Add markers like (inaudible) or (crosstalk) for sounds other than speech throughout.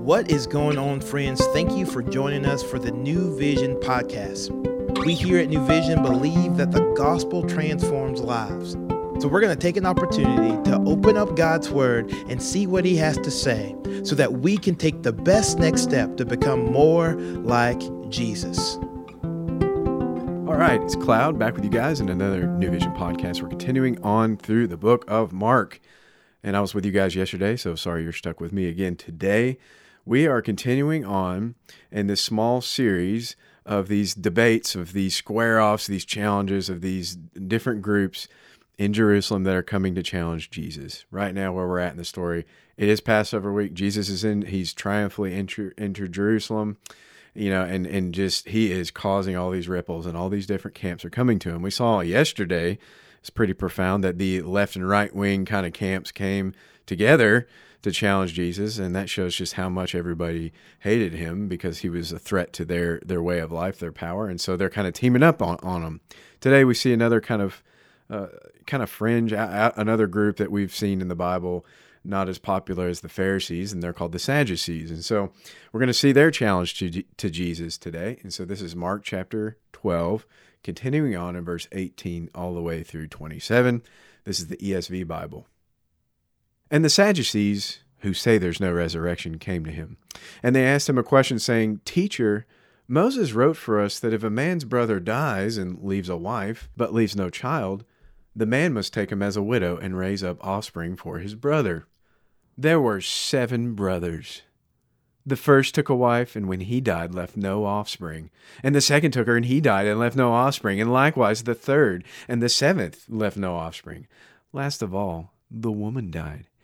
What is going on, friends? Thank you for joining us for the New Vision podcast. We here at New Vision believe that the gospel transforms lives. So we're going to take an opportunity to open up God's word and see what he has to say so that we can take the best next step to become more like Jesus. All right, it's Cloud back with you guys in another New Vision podcast. We're continuing on through the book of Mark. And I was with you guys yesterday, so sorry you're stuck with me again today. We are continuing on in this small series of these debates, of these square offs, these challenges of these different groups in Jerusalem that are coming to challenge Jesus. Right now, where we're at in the story, it is Passover week. Jesus is in, he's triumphantly entered enter Jerusalem, you know, and, and just he is causing all these ripples, and all these different camps are coming to him. We saw yesterday, it's pretty profound that the left and right wing kind of camps came together to challenge Jesus, and that shows just how much everybody hated him because he was a threat to their their way of life, their power, and so they're kind of teaming up on, on him. Today we see another kind of uh, kind of fringe, another group that we've seen in the Bible, not as popular as the Pharisees, and they're called the Sadducees. And so we're going to see their challenge to to Jesus today. And so this is Mark chapter twelve, continuing on in verse eighteen all the way through twenty seven. This is the ESV Bible. And the Sadducees, who say there's no resurrection, came to him. And they asked him a question, saying, Teacher, Moses wrote for us that if a man's brother dies and leaves a wife, but leaves no child, the man must take him as a widow and raise up offspring for his brother. There were seven brothers. The first took a wife, and when he died, left no offspring. And the second took her, and he died, and left no offspring. And likewise the third, and the seventh left no offspring. Last of all, the woman died.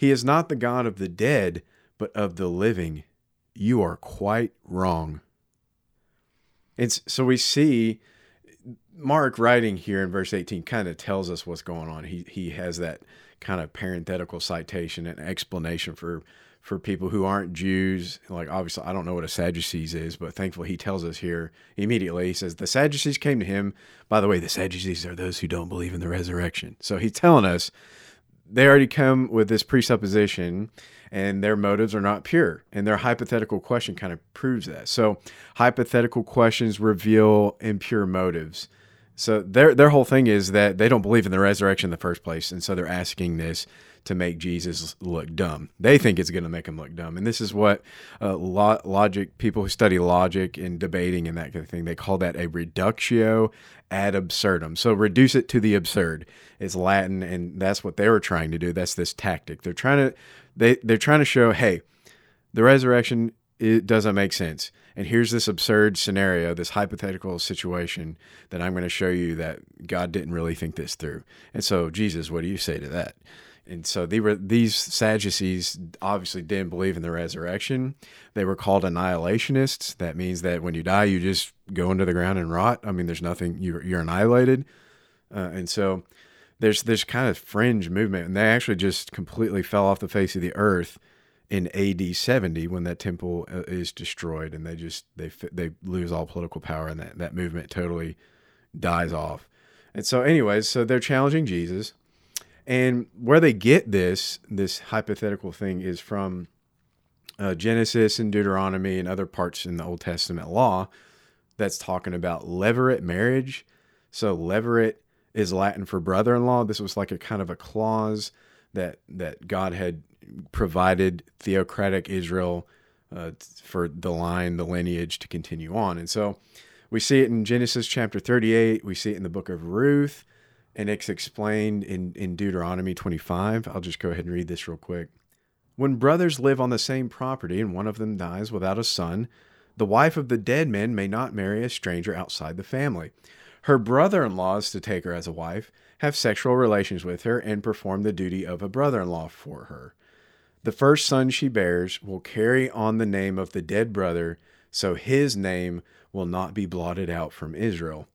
He is not the God of the dead, but of the living. You are quite wrong. And so we see Mark writing here in verse 18 kind of tells us what's going on. He he has that kind of parenthetical citation and explanation for for people who aren't Jews. Like obviously I don't know what a Sadducees is, but thankfully he tells us here immediately. He says the Sadducees came to him. By the way, the Sadducees are those who don't believe in the resurrection. So he's telling us they already come with this presupposition and their motives are not pure and their hypothetical question kind of proves that. So hypothetical questions reveal impure motives so their their whole thing is that they don't believe in the resurrection in the first place and so they're asking this to make Jesus look dumb. They think it's going to make him look dumb. And this is what uh, lo- logic people who study logic and debating and that kind of thing, they call that a reductio ad absurdum. So reduce it to the absurd is Latin, and that's what they were trying to do. That's this tactic. They're trying to they they're trying to show, hey, the resurrection it doesn't make sense. And here's this absurd scenario, this hypothetical situation that I'm going to show you that God didn't really think this through. And so, Jesus, what do you say to that? And so they were these Sadducees obviously didn't believe in the resurrection. They were called annihilationists. That means that when you die, you just go into the ground and rot. I mean, there's nothing you're you're annihilated. Uh, and so there's this kind of fringe movement, and they actually just completely fell off the face of the earth in AD 70 when that temple uh, is destroyed, and they just they they lose all political power, and that that movement totally dies off. And so, anyways, so they're challenging Jesus and where they get this this hypothetical thing is from uh, Genesis and Deuteronomy and other parts in the Old Testament law that's talking about levirate marriage. So levirate is Latin for brother-in-law. This was like a kind of a clause that that God had provided theocratic Israel uh, for the line, the lineage to continue on. And so we see it in Genesis chapter 38. We see it in the book of Ruth and it's explained in, in Deuteronomy 25. I'll just go ahead and read this real quick. When brothers live on the same property and one of them dies without a son, the wife of the dead man may not marry a stranger outside the family. Her brother in law is to take her as a wife, have sexual relations with her, and perform the duty of a brother in law for her. The first son she bears will carry on the name of the dead brother, so his name will not be blotted out from Israel.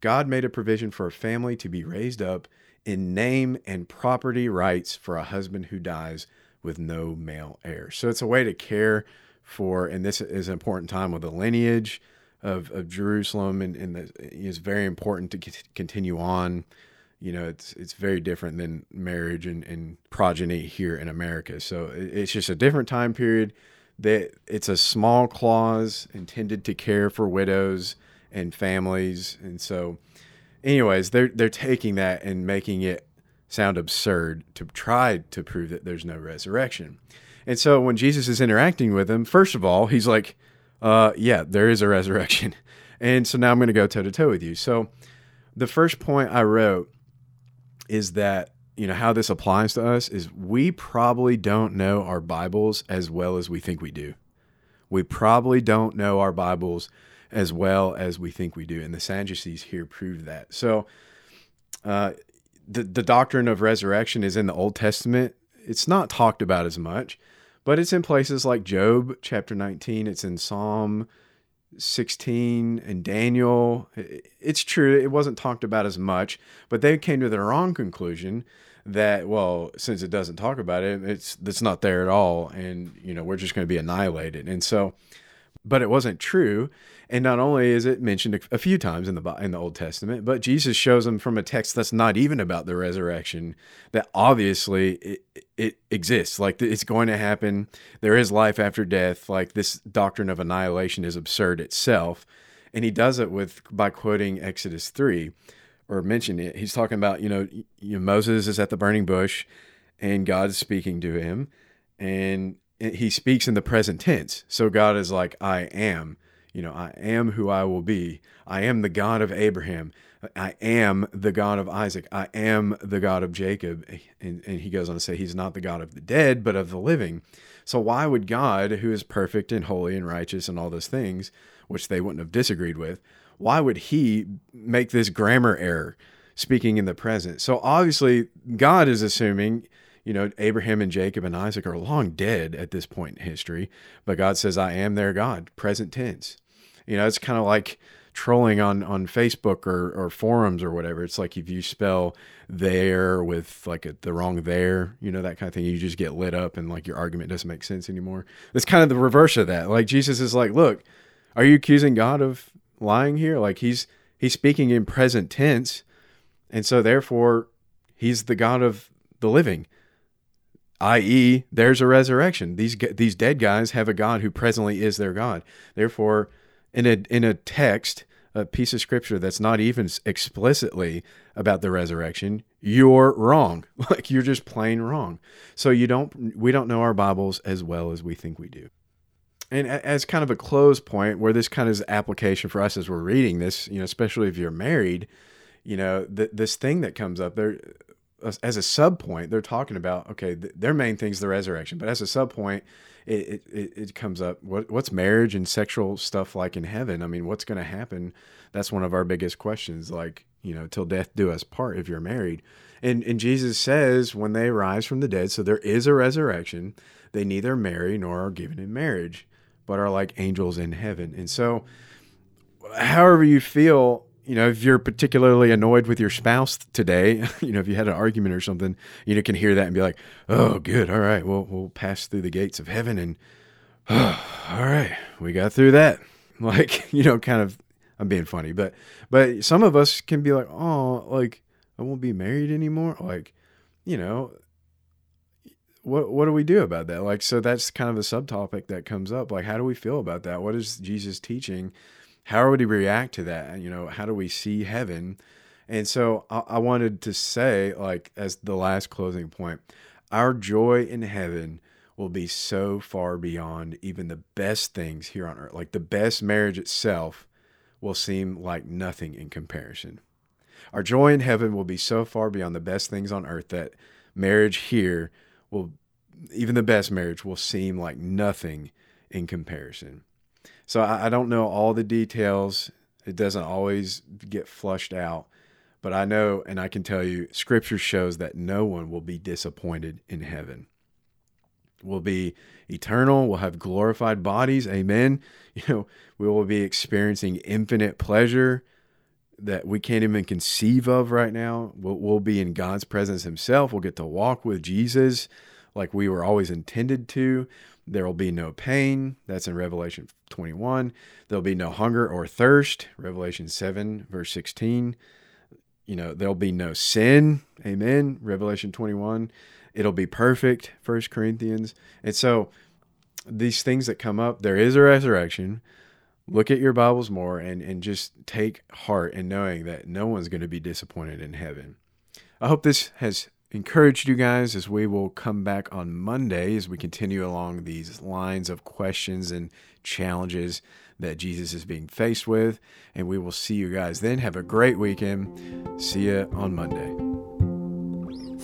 God made a provision for a family to be raised up in name and property rights for a husband who dies with no male heir. So it's a way to care for, and this is an important time with the lineage of, of Jerusalem, and, and the, it's very important to continue on. You know, it's it's very different than marriage and, and progeny here in America. So it's just a different time period. That it's a small clause intended to care for widows and families, and so, anyways, they're they're taking that and making it sound absurd to try to prove that there's no resurrection. And so when Jesus is interacting with them, first of all, he's like, uh, yeah, there is a resurrection. (laughs) And so now I'm going to go toe to toe with you. So the first point I wrote is that, you know, how this applies to us is we probably don't know our Bibles as well as we think we do. We probably don't know our Bibles as well as we think we do. And the Sadducees here prove that. So, uh, the, the doctrine of resurrection is in the Old Testament. It's not talked about as much. But it's in places like Job chapter 19, it's in Psalm 16 and Daniel. It's true, it wasn't talked about as much, but they came to the wrong conclusion that well since it doesn't talk about it it's it's not there at all and you know we're just going to be annihilated and so but it wasn't true. And not only is it mentioned a few times in the in the Old Testament, but Jesus shows them from a text that's not even about the resurrection that obviously it, it exists. Like it's going to happen. There is life after death. Like this doctrine of annihilation is absurd itself, and he does it with by quoting Exodus three, or mentioning it. He's talking about you know, you know Moses is at the burning bush, and God's speaking to him, and he speaks in the present tense. So God is like, I am. You know, I am who I will be. I am the God of Abraham. I am the God of Isaac. I am the God of Jacob. Eh, and, and he goes on to say, He's not the God of the dead, but of the living. So why would God, who is perfect and holy and righteous and all those things, which they wouldn't have disagreed with, why would he make this grammar error speaking in the present? So obviously, God is assuming you know, Abraham and Jacob and Isaac are long dead at this point in history, but God says, I am their God, present tense. You know, it's kind of like trolling on, on Facebook or, or forums or whatever. It's like if you spell there with like a, the wrong there, you know, that kind of thing, you just get lit up and like your argument doesn't make sense anymore. It's kind of the reverse of that. Like Jesus is like, look, are you accusing God of lying here? Like he's, he's speaking in present tense. And so therefore he's the God of the living i.e., there's a resurrection. These these dead guys have a God who presently is their God. Therefore, in a in a text, a piece of scripture that's not even explicitly about the resurrection, you're wrong. (laughs) Like you're just plain wrong. So you don't we don't know our Bibles as well as we think we do. And as kind of a close point, where this kind of is application for us as we're reading this, you know, especially if you're married, you know, th- this thing that comes up there as a sub point, they're talking about okay, th- their main thing is the resurrection, but as a sub point, it, it, it comes up what, what's marriage and sexual stuff like in heaven? I mean, what's going to happen? That's one of our biggest questions. Like, you know, till death do us part if you're married. And, and Jesus says when they rise from the dead, so there is a resurrection, they neither marry nor are given in marriage, but are like angels in heaven. And so, however you feel you know, if you're particularly annoyed with your spouse today, (laughs) you know, if you had an argument or something, you know, can hear that and be like, "Oh, good, all right, well, we'll pass through the gates of heaven, and oh, (sighs) all right, we got through that." (laughs) Like, you know, kind of, I'm being funny, but but some of us can be like, "Oh, like I won't be married anymore." Like, you know, what what do we do about that? Like, so that's kind of a subtopic that comes up. Like, how do we feel about that? What is Jesus teaching? How would he react to that? You know, how do we see heaven? And so I, I wanted to say, like, as the last closing point, our joy in heaven will be so far beyond even the best things here on earth. Like the best marriage itself will seem like nothing in comparison. Our joy in heaven will be so far beyond the best things on earth that marriage here will, even the best marriage, will seem like nothing in comparison. So I, I don't know all the details. It doesn't always get flushed out. But I know and I can tell you, scripture shows that no one will be disappointed in heaven. We'll be eternal. We'll have glorified bodies. Amen. (laughs) You know, we will be experiencing infinite pleasure that we can't even conceive of right now. We'll, we'll be in God's presence Himself. We'll get to walk with Jesus like we were always intended to. There will be no pain. That's in Revelation 21. There'll be no hunger or thirst. Revelation 7, verse 16. You know, there'll be no sin. Amen. Revelation 21. It'll be perfect. First Corinthians. And so these things that come up, there is a resurrection. Look at your Bibles more and, and just take heart in knowing that no one's going to be disappointed in heaven. I hope this has encouraged you guys as we will come back on Monday as we continue along these lines of questions and challenges that Jesus is being faced with. And we will see you guys then. Have a great weekend. See you on Monday.